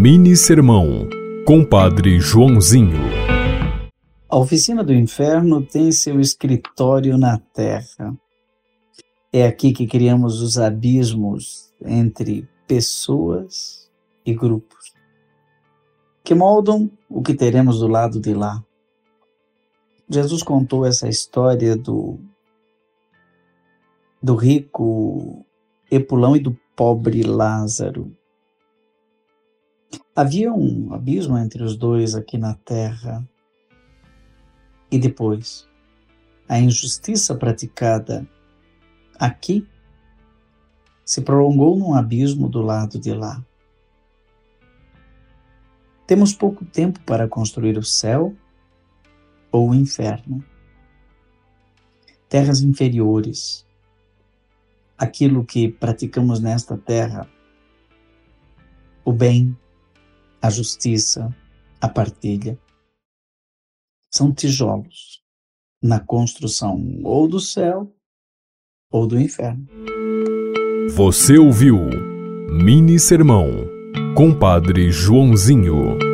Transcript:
Mini Sermão, Compadre Joãozinho. A oficina do inferno tem seu escritório na terra. É aqui que criamos os abismos entre pessoas e grupos, que moldam o que teremos do lado de lá. Jesus contou essa história do, do rico Epulão e do pobre Lázaro. Havia um abismo entre os dois aqui na terra. E depois, a injustiça praticada aqui se prolongou num abismo do lado de lá. Temos pouco tempo para construir o céu ou o inferno. Terras inferiores. Aquilo que praticamos nesta terra, o bem, a justiça, a partilha. São tijolos na construção ou do céu ou do inferno. Você ouviu Mini Sermão, Compadre Joãozinho.